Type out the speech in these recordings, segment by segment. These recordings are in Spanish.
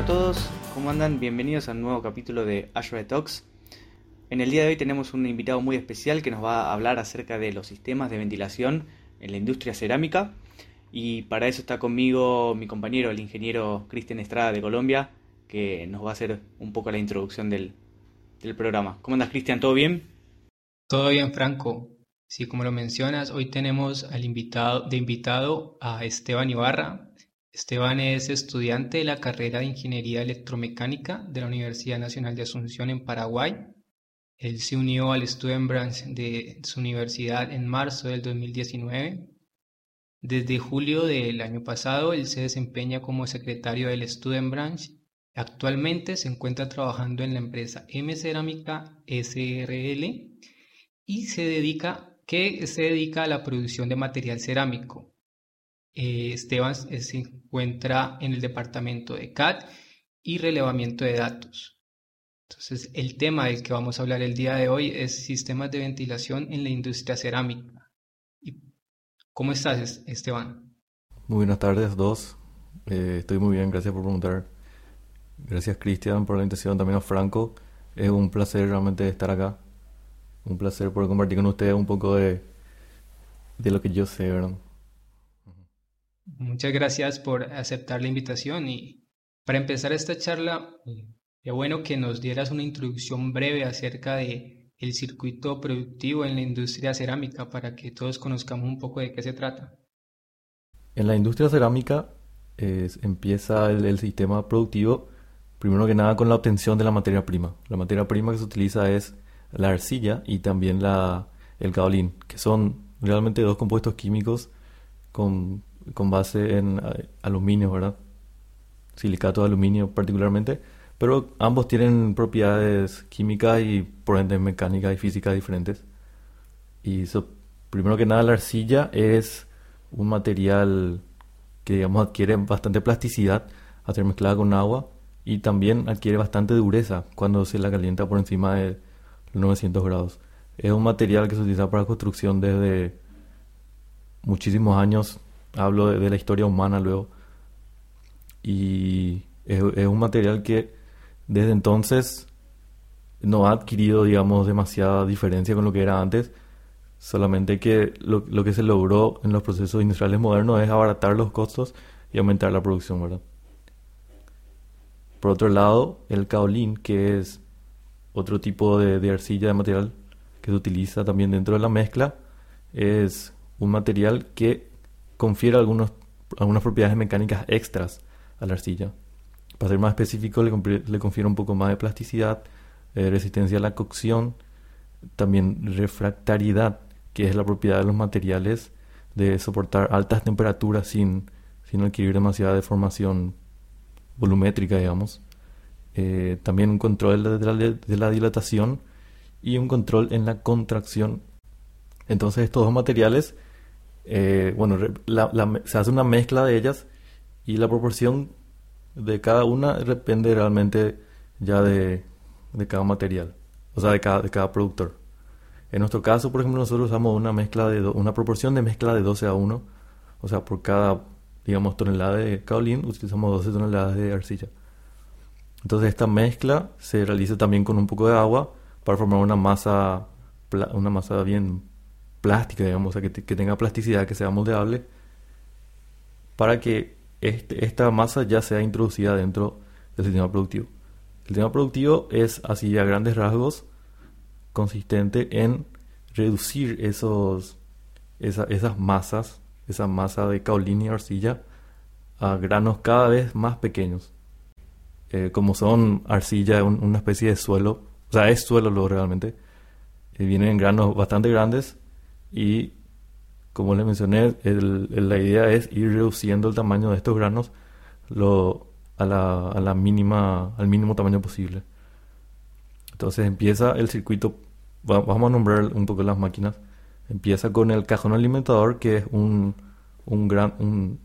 Hola a todos, ¿cómo andan? Bienvenidos a un nuevo capítulo de Azure Talks. En el día de hoy tenemos un invitado muy especial que nos va a hablar acerca de los sistemas de ventilación en la industria cerámica. Y para eso está conmigo mi compañero, el ingeniero Cristian Estrada de Colombia, que nos va a hacer un poco la introducción del, programa. ¿Cómo andas, Cristian? ¿Todo bien? Todo bien, Franco. Sí, como lo mencionas, hoy tenemos al invitado, de invitado a Esteban Ibarra, Esteban es estudiante de la carrera de Ingeniería Electromecánica de la Universidad Nacional de Asunción en Paraguay. Él se unió al Student Branch de su universidad en marzo del 2019. Desde julio del año pasado, él se desempeña como secretario del Student Branch. Actualmente se encuentra trabajando en la empresa M Cerámica SRL y se dedica, que se dedica a la producción de material cerámico eh, Esteban eh, se encuentra en el departamento de CAD y relevamiento de datos. Entonces, el tema del que vamos a hablar el día de hoy es sistemas de ventilación en la industria cerámica. ¿Cómo estás, Esteban? Muy buenas tardes, dos. Eh, estoy muy bien, gracias por preguntar. Gracias, Cristian, por la invitación. También a Franco. Es un placer realmente estar acá. Un placer poder compartir con ustedes un poco de, de lo que yo sé, ¿verdad? Muchas gracias por aceptar la invitación y para empezar esta charla, es bueno que nos dieras una introducción breve acerca de el circuito productivo en la industria cerámica para que todos conozcamos un poco de qué se trata. En la industria cerámica empieza el, sistema productivo primero que nada con la obtención de la materia prima. La materia prima que se utiliza es la arcilla y también la, el caolín, que son realmente dos compuestos químicos con con base en eh, aluminio, ¿verdad? Silicato de aluminio particularmente, pero ambos tienen propiedades químicas y por ende mecánicas y físicas diferentes. Y eso, primero que nada la arcilla es un material que digamos adquiere bastante plasticidad al ser mezclada con agua y también adquiere bastante dureza cuando se la calienta por encima de los 900 grados. Es un material que se utiliza para construcción desde muchísimos años hablo de, la historia humana luego. Y es, un material que desde entonces no ha adquirido, digamos, demasiada diferencia con lo que era antes. Solamente que lo, lo, que se logró en los procesos industriales modernos es abaratar los costos y aumentar la producción, ¿verdad? Por otro lado, el kaolin, que es otro tipo de, de arcilla de material que se utiliza también dentro de la mezcla, es un material que confiere algunos, algunas propiedades mecánicas extras a la arcilla. Para ser más específico, le, confiere un poco más de plasticidad, eh, resistencia a la cocción, también refractariedad, que es la propiedad de los materiales de soportar altas temperaturas sin, sin adquirir demasiada deformación volumétrica, digamos. Eh, también un control de la, de la, dilatación y un control en la contracción. Entonces estos dos materiales eh, bueno, se hace una mezcla de ellas y la proporción de cada una depende realmente ya de, cada material, o sea, de cada, de cada productor. En nuestro caso, por ejemplo, nosotros usamos una mezcla de una proporción de mezcla de 12 a 1, o sea, por cada, digamos, tonelada de kaolin utilizamos 12 toneladas de arcilla. Entonces esta mezcla se realiza también con un poco de agua para formar una masa, una masa bien plástica, digamos, o sea, que, tenga plasticidad, que sea moldeable, para que este, esta masa ya sea introducida dentro del sistema productivo. El sistema productivo es, así a grandes rasgos, consistente en reducir esos, esas masas, esa masa de caolín y arcilla, a granos cada vez más pequeños. Eh, como son arcilla, una especie de suelo, o sea, es suelo lo realmente, eh, vienen en granos bastante grandes y como les mencioné, la idea es ir reduciendo el tamaño de estos granos lo, a, la, mínima, al mínimo tamaño posible. Entonces empieza el circuito, vamos a nombrar un poco las máquinas. Empieza con el cajón alimentador, que es un, un gran, un,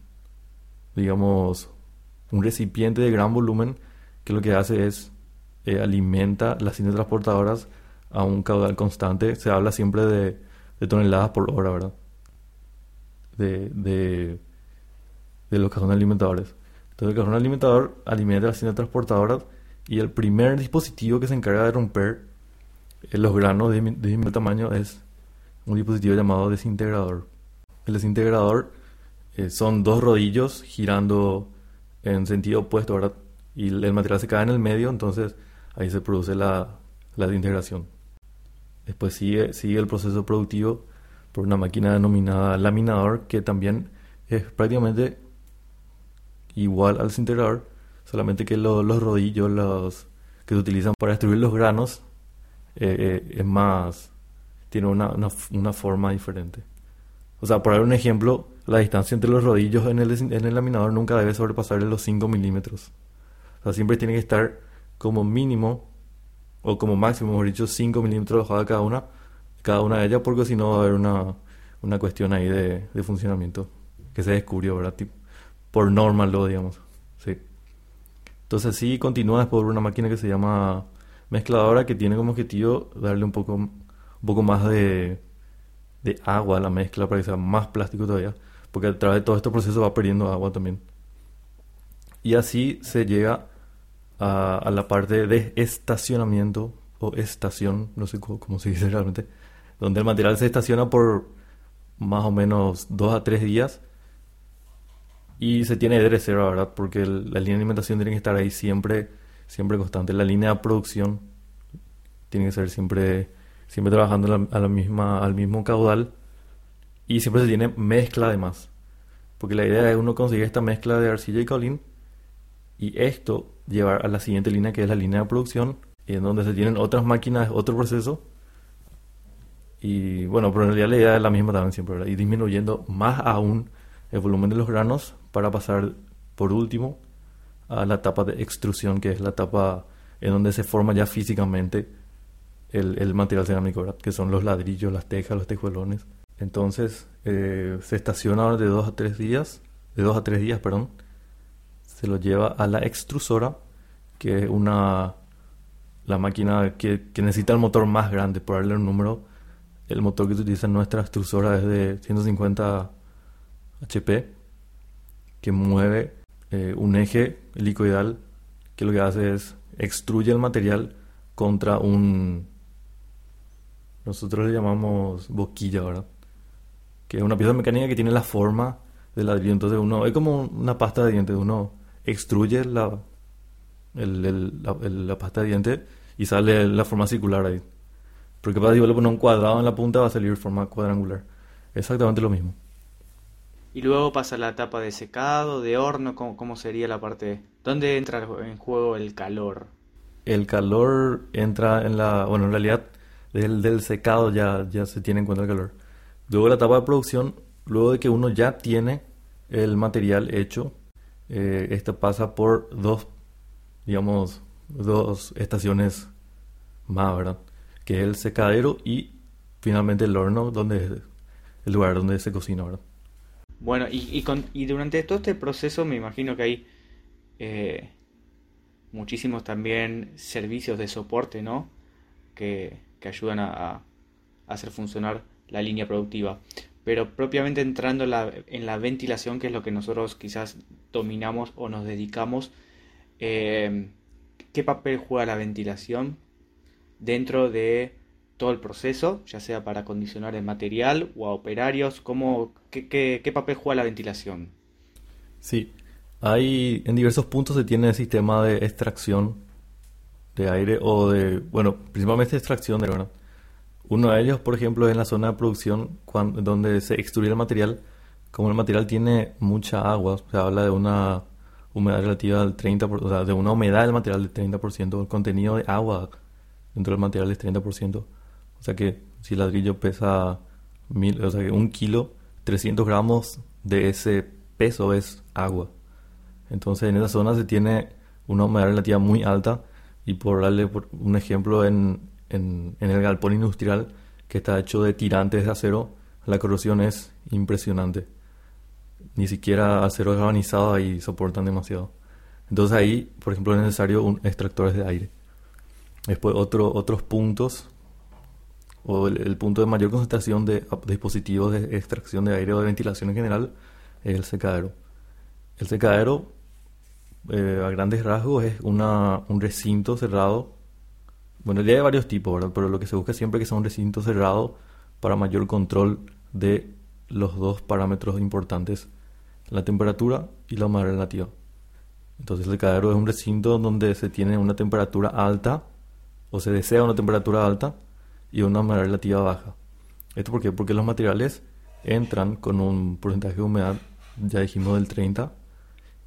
digamos, un recipiente de gran volumen que lo que hace es eh, alimenta las cintas transportadoras a un caudal constante. Se habla siempre de de toneladas por hora, ¿verdad? De, de, de los cajones alimentadores. Entonces el cajón alimentador alimenta las cintas transportadoras y el primer dispositivo que se encarga de romper eh, los granos de disminuir tamaño es un dispositivo llamado desintegrador. El desintegrador eh, son dos rodillos girando en sentido opuesto, ¿verdad? Y el material se cae en el medio, entonces ahí se produce la, la desintegración. Después sigue, sigue el proceso productivo por una máquina denominada laminador, que también es prácticamente igual al desintegrador, solamente que los rodillos los que se utilizan para destruir los granos eh, eh, es más, tiene una, una, forma diferente. O sea, por dar un ejemplo, la distancia entre los rodillos en el, en el laminador nunca debe sobrepasar los 5 milímetros. O sea, siempre tiene que estar como mínimo, o como máximo, mejor dicho, 5 milímetros bajada cada una, cada una de ellas, porque si no va a haber una, una cuestión ahí de, de funcionamiento que se descubrió, ¿verdad? Tipo, por normal, lo digamos. Sí. Entonces sí continúa por una máquina que se llama mezcladora que tiene como objetivo darle un poco, un poco más de, de agua a la mezcla para que sea más plástico todavía, porque a través de todo este proceso va perdiendo agua también. Y así se llega a, la parte de estacionamiento o estación, no sé cómo, se dice realmente, donde el material se estaciona por más o menos dos a tres días y se tiene de cero, ¿verdad? Porque la línea de alimentación tiene que estar ahí siempre, siempre constante. La línea de producción tiene que ser siempre, siempre trabajando la, misma, al mismo caudal y siempre se tiene mezcla además. Porque la idea es uno conseguir esta mezcla de arcilla y caolín y esto llevar a la siguiente línea que es la línea de producción en donde se tienen otras máquinas, otro proceso y bueno, pero en realidad la idea es la misma también siempre, ¿verdad? Y disminuyendo más aún el volumen de los granos para pasar por último a la etapa de extrusión, que es la etapa en donde se forma ya físicamente el, material cerámico, que son los ladrillos, las tejas, los tejuelones. Entonces eh, se estaciona de dos a tres días, de dos a tres días, perdón, se lo lleva a la extrusora, que es una la máquina que, que necesita el motor más grande, por darle un número, el motor que utiliza nuestra extrusora es de 150 HP que mueve eh, un eje helicoidal que lo que hace es extruye el material contra un nosotros le llamamos boquilla, ¿verdad? Que es una pieza mecánica que tiene la forma del ladrillo. Entonces uno, es como una pasta de dientes, uno extruye la, la, pasta de dientes y sale la forma circular ahí. Porque para si le poner un cuadrado en la punta va a salir forma cuadrangular. Exactamente lo mismo. Y luego pasa la etapa de secado, de horno, ¿cómo, sería la parte? ¿Dónde entra en juego el calor? El calor entra en la... Bueno, en realidad del, del secado ya, ya se tiene en cuenta el calor. Luego la etapa de producción, luego de que uno ya tiene el material hecho, eh, esto pasa por dos, digamos, dos estaciones más, ¿verdad? Que es el secadero y finalmente el horno, donde es el lugar donde se cocina. Bueno, y, y, durante todo este proceso me imagino que hay eh, muchísimos también servicios de soporte, ¿no? Que, ayudan a, hacer funcionar la línea productiva. Pero propiamente entrando en la, en la, ventilación, que es lo que nosotros quizás dominamos o nos dedicamos, eh, ¿qué papel juega la ventilación dentro de todo el proceso, ya sea para acondicionar el material o a operarios? ¿Cómo, qué, papel juega la ventilación? Sí, hay en diversos puntos se tiene el sistema de extracción de aire o de, bueno, principalmente extracción de verdad. Uno de ellos, por ejemplo, es en la zona de producción donde se extruye el material. Como el material tiene mucha agua, se habla de una humedad relativa al 30%, o sea, de una humedad del material del 30%, el contenido de agua dentro del material es 30%. O sea que si el ladrillo pesa mil, o sea que un kilo, 300 gramos de ese peso es agua. Entonces en esa zona se tiene una humedad relativa muy alta y por darle un ejemplo en, en, el galpón industrial que está hecho de tirantes de acero, la corrosión es impresionante. Ni siquiera acero galvanizado ahí soportan demasiado. Entonces ahí, por ejemplo, es necesario un extractores de aire. Después otro, otros puntos o el, punto de mayor concentración de, dispositivos de extracción de aire o de ventilación en general es el secadero. El secadero eh, a grandes rasgos es una, un recinto cerrado. Bueno, ya hay varios tipos, ¿verdad? Pero lo que se busca siempre es que sea un recinto cerrado para mayor control de los dos parámetros importantes, la temperatura y la humedad relativa. Entonces el cadero es un recinto donde se tiene una temperatura alta o se desea una temperatura alta y una humedad relativa baja. ¿Esto por qué? Porque los materiales entran con un porcentaje de humedad, ya dijimos del 30,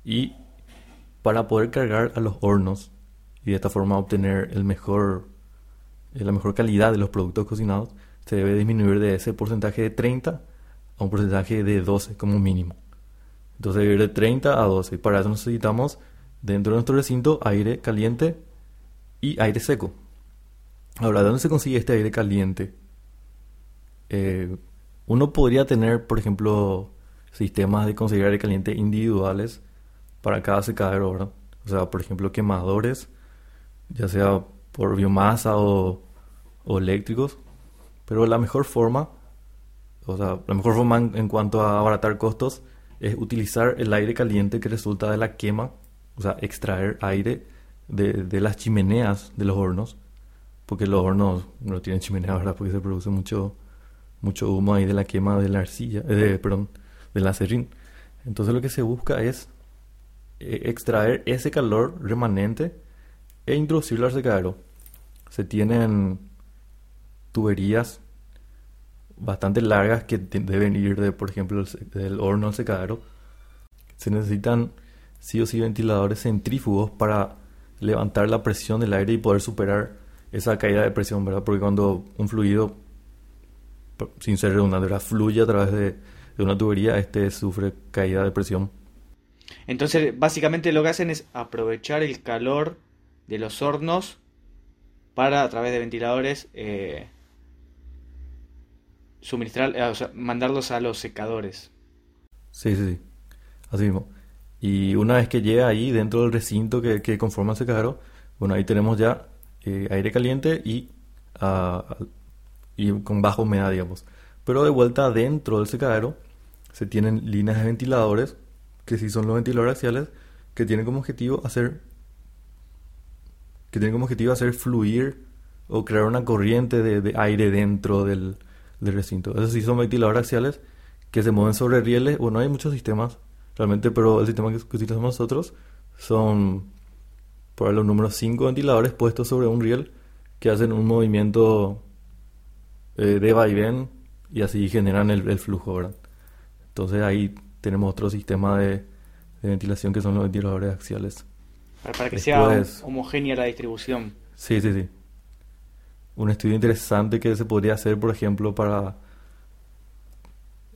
y para poder cargar a los hornos y de esta forma obtener el mejor, eh, la mejor calidad de los productos cocinados, se debe disminuir de ese porcentaje de 30 a un porcentaje de 12 como mínimo. Entonces ir de 30 a 12. Y para eso necesitamos dentro de nuestro recinto aire caliente y aire seco. Ahora, ¿de dónde se consigue este aire caliente? Eh, uno podría tener, por ejemplo, sistemas de conseguir aire caliente individuales para cada secadero, ¿verdad? O sea, por ejemplo, quemadores, ya sea por biomasa o, o eléctricos. Pero la mejor forma, o sea, la mejor forma en, cuanto a abaratar costos es utilizar el aire caliente que resulta de la quema, o sea, extraer aire de, de las chimeneas de los hornos, porque los hornos no tienen chimenea, ¿verdad? Porque se produce mucho, mucho humo ahí de la quema de la arcilla, eh, perdón, del acerrín. Entonces lo que se busca es eh, extraer ese calor remanente e introducirlo al secadero. Se tienen tuberías bastante largas que deben ir de, por ejemplo, del horno al secadero. Se necesitan sí o sí ventiladores centrífugos para levantar la presión del aire y poder superar esa caída de presión, ¿verdad? Porque cuando un fluido sin ser redundante, fluye a través de, una tubería, este sufre caída de presión. Entonces, básicamente lo que hacen es aprovechar el calor de los hornos para, a través de ventiladores, eh, suministrar, eh, o sea, mandarlos a los secadores. Sí, sí, sí. Así mismo. Y una vez que llega ahí, dentro del recinto que, conforma el secadero, bueno, ahí tenemos ya eh, aire caliente y uh, y con baja humedad, digamos. Pero de vuelta dentro del secadero se tienen líneas de ventiladores, que sí son los ventiladores axiales, que tienen como objetivo hacer que tienen como objetivo hacer fluir o crear una corriente de, aire dentro del, recinto. Esos sí son ventiladores axiales que se mueven sobre rieles. Bueno, hay muchos sistemas realmente, pero el sistema que utilizamos nosotros son por los números 5 ventiladores puestos sobre un riel que hacen un movimiento eh, de vaivén y así generan el, flujo, ¿verdad? Entonces ahí tenemos otro sistema de, ventilación que son los ventiladores axiales. Para, que sea homogénea la distribución. Sí, sí, sí. Un estudio interesante que se podría hacer, por ejemplo, para,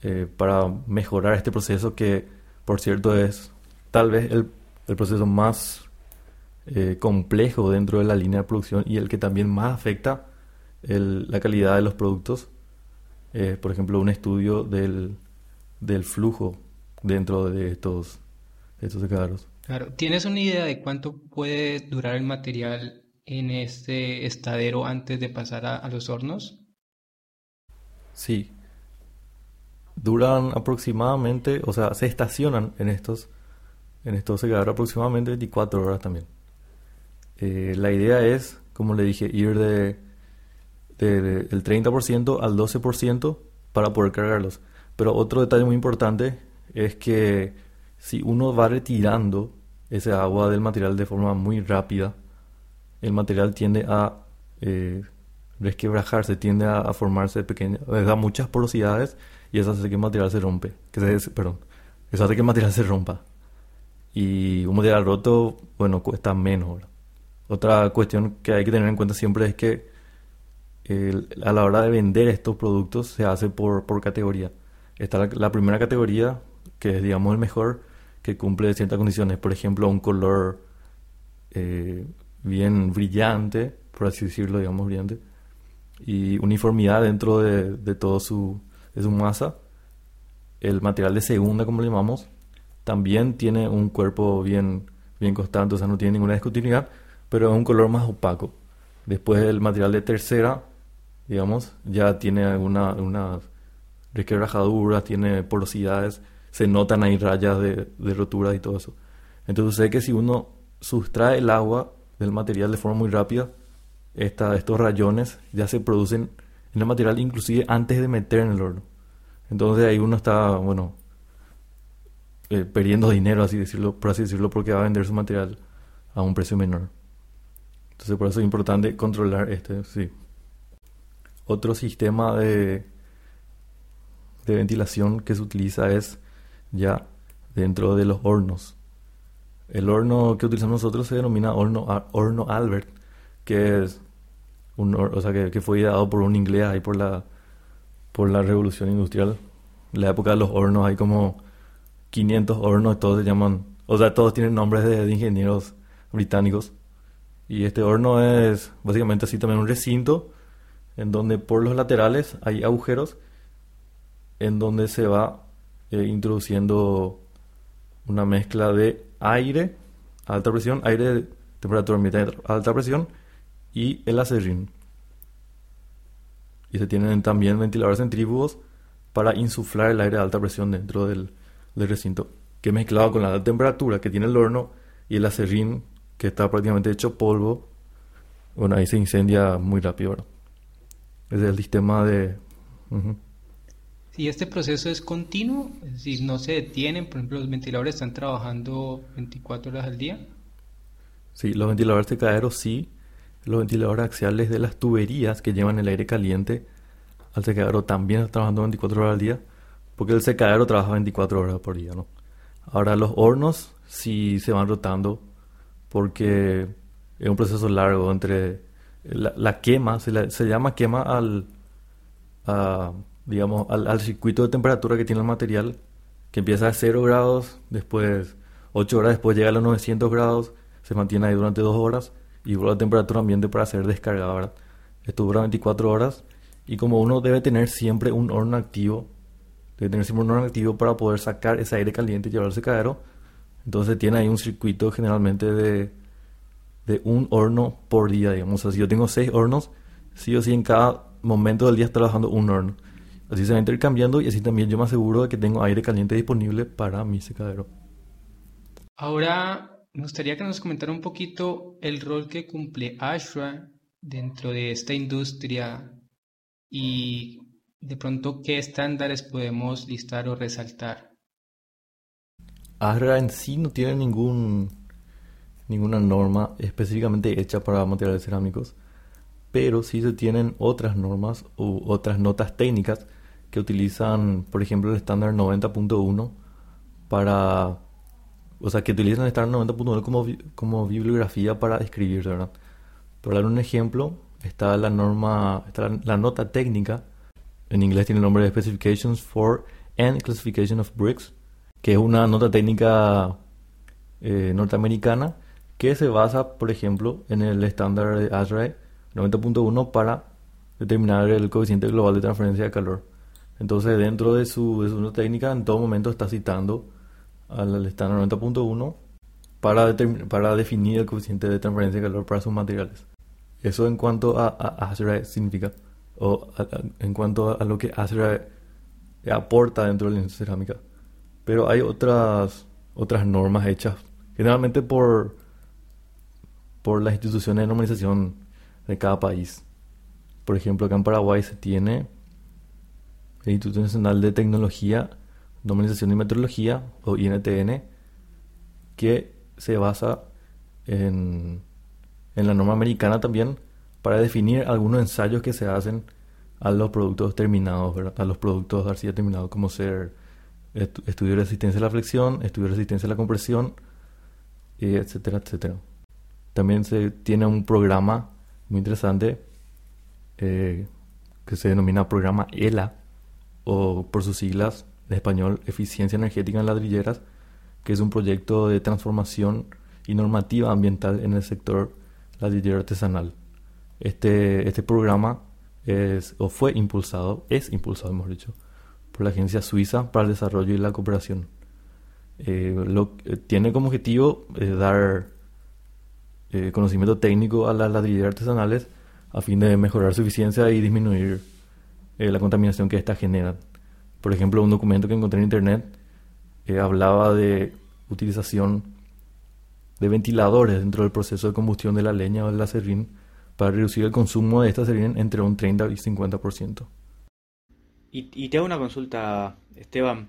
eh, para mejorar este proceso que, por cierto, es tal vez el, el proceso más eh, complejo dentro de la línea de producción y el que también más afecta la calidad de los productos. Eh, por ejemplo, un estudio del, del flujo dentro de estos, estos secadores. Claro, ¿tienes una idea de cuánto puede durar el material en este estadero antes de pasar a, los hornos? Sí. Duran aproximadamente, o sea, se estacionan en estos, en estos secadores aproximadamente 24 horas también. Eh, la idea es, como le dije, ir de del 30% al 12% para poder cargarlos. Pero otro detalle muy importante es que si uno va retirando ese agua del material de forma muy rápida, el material tiende a eh, tiende a, formarse pequeño, da muchas porosidades y eso hace que el material se rompe, que se, perdón, eso hace que el material se rompa. Y un material roto, bueno, cuesta menos. Otra cuestión que hay que tener en cuenta siempre es que a la hora de vender estos productos se hace por, por categoría. Está la, primera categoría, que es digamos el mejor, que cumple ciertas condiciones. Por ejemplo, un color eh, bien brillante, por así decirlo, digamos brillante, y uniformidad dentro de, de todo su, de su masa. El material de segunda, como le llamamos, también tiene un cuerpo bien, bien constante, o sea, no tiene ninguna discontinuidad, pero es un color más opaco. Después el material de tercera digamos, ya tiene alguna, una resquebrajadura, tiene porosidades, se notan ahí rayas de, de rotura y todo eso. Entonces sé que si uno sustrae el agua del material de forma muy rápida, esta, estos rayones ya se producen en el material inclusive antes de meter en el horno. Entonces ahí uno está, bueno, eh, perdiendo dinero, así decirlo, por así decirlo, porque va a vender su material a un precio menor. Entonces por eso es importante controlar este, sí. Otro sistema de, de ventilación que se utiliza es ya dentro de los hornos. El horno que utilizamos nosotros se denomina horno, horno Albert, que es un, o sea, que, fue ideado por un inglés ahí por la, por la revolución industrial. La época de los hornos hay como 500 hornos, todos se llaman, o sea, todos tienen nombres de, de ingenieros británicos. Y este horno es básicamente así también un recinto en donde por los laterales hay agujeros en donde se va eh, introduciendo una mezcla de aire alta presión, aire de temperatura media a alta presión y el acerrín. Y se tienen también ventiladores centrífugos para insuflar el aire a alta presión dentro del, recinto, que mezclado con la temperatura que tiene el horno y el acerrín que está prácticamente hecho polvo, bueno, ahí se incendia muy rápido. Es el sistema de... Si este proceso es continuo, decir, no se detienen, por ejemplo, los ventiladores están trabajando 24 horas al día. Sí, los ventiladores de cadero sí, los ventiladores axiales de las tuberías que llevan el aire caliente al secadero también están trabajando 24 horas al día, porque el secadero trabaja 24 horas por día, ¿no? Ahora los hornos sí se van rotando porque es un proceso largo entre la, quema, se, se, llama quema al, digamos, al, circuito de temperatura que tiene el material, que empieza a 0 grados, después 8 horas después llega a los 900 grados, se mantiene ahí durante 2 horas y vuelve a temperatura ambiente para ser descargada. Esto dura 24 horas y como uno debe tener siempre un horno activo, debe tener siempre un horno activo para poder sacar ese aire caliente y llevarlo al secadero, entonces tiene ahí un circuito generalmente de, de un horno por día, digamos. O sea, si yo tengo 6 hornos, sí o sí en cada momento del día está trabajando un horno. Así se va intercambiando y así también yo me aseguro de que tengo aire caliente disponible para mi secadero. Ahora me gustaría que nos comentara un poquito el rol que cumple Ashra dentro de esta industria y de pronto qué estándares podemos listar o resaltar. Ashra en sí no tiene ningún ninguna norma específicamente hecha para materiales cerámicos, pero sí se tienen otras normas u otras notas técnicas que utilizan, por ejemplo, el estándar 90.1 para... O sea, que utilizan el estándar 90.1 como, como bibliografía para escribir, ¿verdad? Por dar un ejemplo, está la norma, está la, nota técnica, en inglés tiene el nombre de Specifications for and Classification of Bricks, que es una nota técnica eh, norteamericana que se basa, por ejemplo, en el estándar de ASHRAE 90.1 para determinar el coeficiente global de transferencia de calor. Entonces, dentro de su, de su técnica, en todo momento está citando al estándar 90.1 para, para definir el coeficiente de transferencia de calor para sus materiales. Eso en cuanto a, a significa, o en cuanto a, lo que ASHRAE aporta dentro de la cerámica. Pero hay otras, otras normas hechas, generalmente por, por las instituciones de normalización de cada país. Por ejemplo, acá en Paraguay se tiene el Instituto Nacional de Tecnología, Normalización y Meteorología, o INTN, que se basa en, en la norma americana también para definir algunos ensayos que se hacen a los productos terminados, a los productos de arcilla terminados, como ser estudio de resistencia a la flexión, estudio de resistencia a la compresión, etcétera, etcétera. También se tiene un programa muy interesante eh, que se denomina programa ELA, o por sus siglas de español Eficiencia Energética en Ladrilleras, que es un proyecto de transformación y normativa ambiental en el sector ladrillero artesanal. Este, este programa es, o fue impulsado, es impulsado, hemos dicho, por la Agencia Suiza para el Desarrollo y la Cooperación. Eh, lo, eh, tiene como objetivo eh, dar conocimiento técnico a las ladrilleras artesanales a fin de mejorar su eficiencia y disminuir eh, la contaminación que esta genera. Por ejemplo, un documento que encontré en internet eh, hablaba de utilización de ventiladores dentro del proceso de combustión de la leña o del acerrín para reducir el consumo de esta acerrín entre un 30 y 50%. Y, y te hago una consulta, Esteban,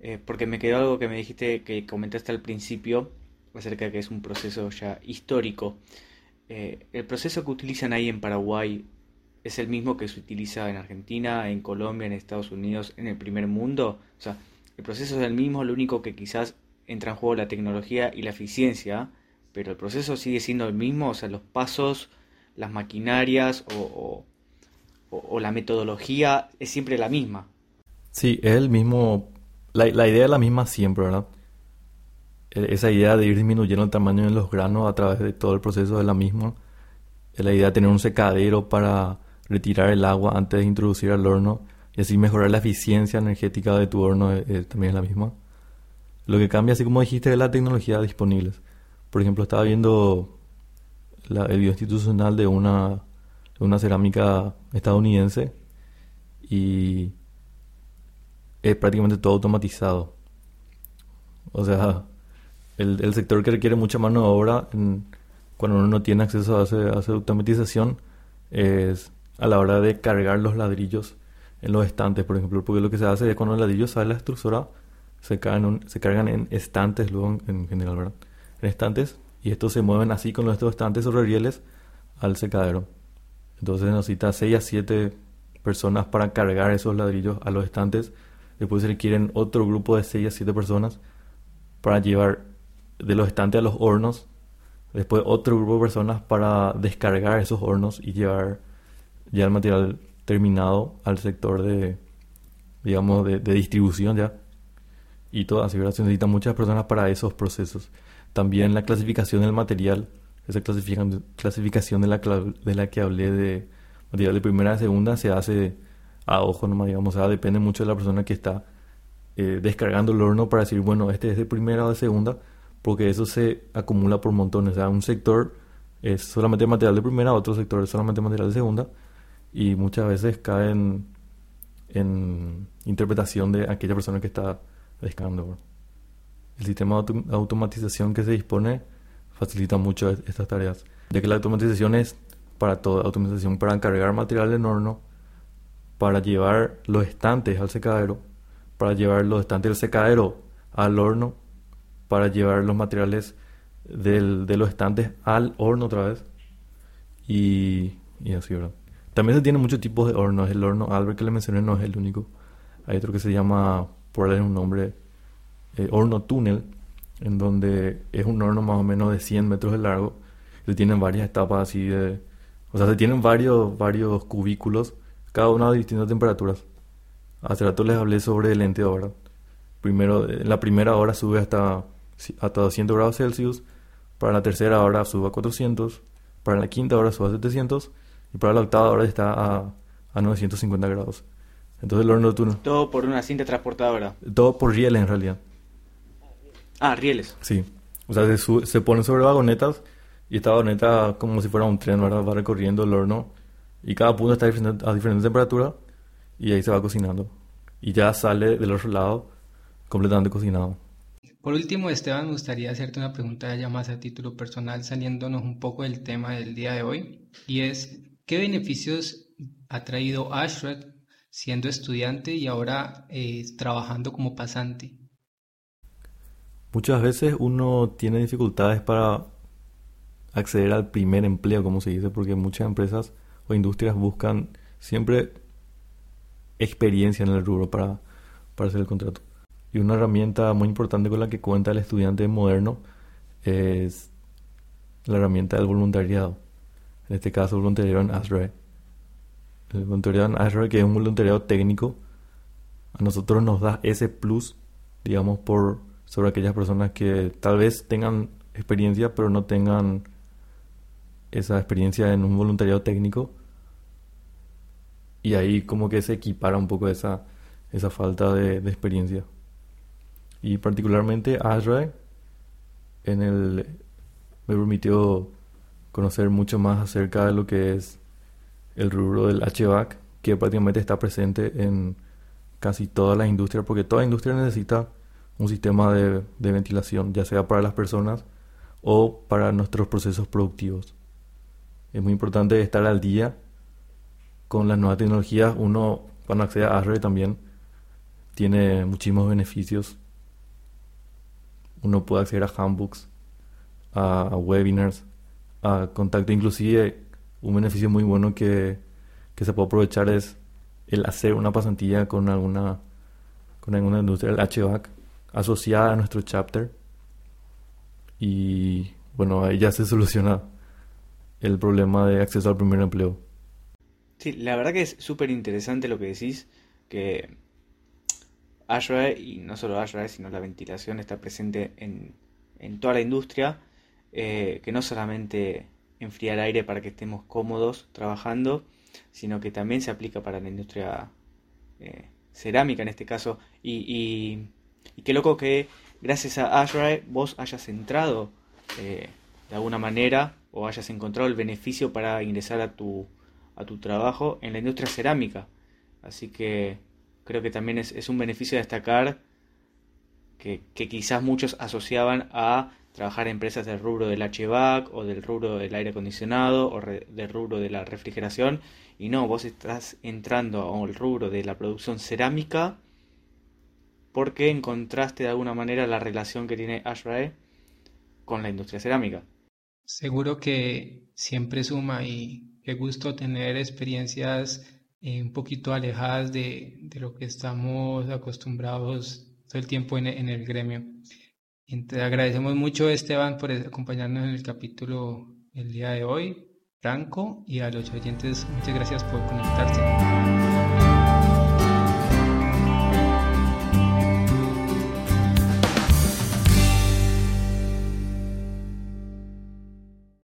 eh, porque me quedó algo que me dijiste, que comentaste al principio, acerca de que es un proceso ya histórico. Eh, ¿El proceso que utilizan ahí en Paraguay es el mismo que se utiliza en Argentina, en Colombia, en Estados Unidos, en el primer mundo? O sea, el proceso es el mismo, lo único que quizás entra en juego la tecnología y la eficiencia, pero el proceso sigue siendo el mismo, o sea, los pasos, las maquinarias o, la metodología es siempre la misma. Sí, es el mismo, la, la idea es la misma siempre, ¿verdad? E, esa idea de ir disminuyendo el tamaño de los granos a través de todo el proceso es la misma. La idea de tener un secadero para retirar el agua antes de introducir al horno y así mejorar la eficiencia energética de tu horno también es la misma. Lo que cambia, así como dijiste, es la tecnología disponible. Por ejemplo, estaba viendo el video institucional de una, de una cerámica estadounidense y es prácticamente todo automatizado. O sea, el, el sector que requiere mucha mano de obra cuando uno no tiene acceso a esa, automatización es a la hora de cargar los ladrillos en los estantes, por ejemplo, porque lo que se hace es cuando el ladrillo sale de la estructura, se cargan, se cargan en estantes luego en, general, ¿verdad? En estantes, y estos se mueven así con estos estantes o rieles al secadero. Entonces necesita 6 a 7 personas para cargar esos ladrillos a los estantes. Después se requieren otro grupo de 6 a 7 personas para llevar de los estantes a los hornos. Después otro grupo de personas para descargar esos hornos y llevar ya el material terminado al sector de, digamos, de, distribución ya. Y todo así. Se necesitan muchas personas para esos procesos. También la clasificación del material, esa clasificación, clasificación de la, de la que hablé de material de primera y segunda, se hace a ojo nomás, digamos. O sea, depende mucho de la persona que está eh, descargando el horno para decir, bueno, este es de primera o de segunda porque eso se acumula por montones. O sea, un sector es solamente material de primera, otro sector es solamente material de segunda, y muchas veces caen en interpretación de aquella persona que está descargando. El sistema de automatización que se dispone facilita mucho estas tareas, ya que la automatización es para todo, automatización para cargar material en horno, para llevar los estantes al secadero, para llevar los estantes del secadero al horno para llevar los materiales del, de los estantes al horno otra vez. Y, y así, ¿verdad? También se tienen muchos tipos de hornos. El horno Albert que le mencioné no es el único. Hay otro que se llama, por darle un nombre, eh, horno túnel, en donde es un horno más o menos de 100 metros de largo. Se tienen varias etapas así de... O sea, se tienen varios, varios cubículos, cada uno a distintas temperaturas. Hace rato les hablé sobre el lente ahora. Primero, en la primera hora sube hasta hasta 200 grados Celsius, para la tercera hora sube a 400, para la quinta hora sube a 700 y para la octava hora está a, a 950 grados. Entonces el horno turno. Todo por una cinta transportadora. Todo por rieles en realidad. Ah, rieles. Sí. O sea, se, se ponen sobre vagonetas y esta vagoneta como si fuera un tren, ¿verdad? Va recorriendo el horno y cada punto está a diferente, a diferente temperatura y ahí se va cocinando. Y ya sale del otro lado completamente cocinado. Por último, Esteban, me gustaría hacerte una pregunta ya más a título personal, saliéndonos un poco del tema del día de hoy, y es, ¿qué beneficios ha traído Ashred siendo estudiante y ahora eh, trabajando como pasante? Muchas veces uno tiene dificultades para acceder al primer empleo, como se dice, porque muchas empresas o industrias buscan siempre experiencia en el rubro para, para hacer el contrato. Y una herramienta muy importante con la que cuenta el estudiante moderno es la herramienta del voluntariado. En este caso, voluntariado en ASRAE. El voluntariado en ASRAE, que es un voluntariado técnico, a nosotros nos da ese plus, digamos, por sobre aquellas personas que tal vez tengan experiencia, pero no tengan esa experiencia en un voluntariado técnico. Y ahí como que se equipara un poco esa, esa falta de experiencia y particularmente Azure en el me permitió conocer mucho más acerca de lo que es el rubro del HVAC que prácticamente está presente en casi todas las industrias porque toda industria necesita un sistema de, de ventilación ya sea para las personas o para nuestros procesos productivos. Es muy importante estar al día con las nuevas tecnologías. Uno, cuando accede a Azure también, tiene muchísimos beneficios. Uno puede acceder a handbooks, a, webinars, a contacto. Inclusive, un beneficio muy bueno que, que se puede aprovechar es el hacer una pasantilla con alguna con alguna industria del HVAC asociada a nuestro chapter. Y bueno ahí ya se soluciona el problema de acceso al primer empleo. Sí la verdad que es súper interesante lo que decís que Azure y no solo Azure sino la ventilación está presente en, en toda la industria eh, que no solamente enfría el aire para que estemos cómodos trabajando sino que también se aplica para la industria eh, cerámica en este caso. Y, y, qué loco que gracias a Azure vos hayas entrado eh, de alguna manera o hayas encontrado el beneficio para ingresar a tu, a tu trabajo en la industria cerámica. Así que creo que también es, un beneficio destacar que, quizás muchos asociaban a trabajar en empresas del rubro del HVAC o del rubro del aire acondicionado o del rubro de la refrigeración y no, vos estás entrando al rubro de la producción cerámica porque encontraste de alguna manera la relación que tiene Ashrae con la industria cerámica. Seguro que siempre suma y qué gusto tener experiencias eh, un poquito alejadas de, de, lo que estamos acostumbrados todo el tiempo en, en el gremio. Te agradecemos mucho, Esteban, por acompañarnos en el capítulo el día de hoy. Franco, y a los oyentes, muchas gracias por conectarse.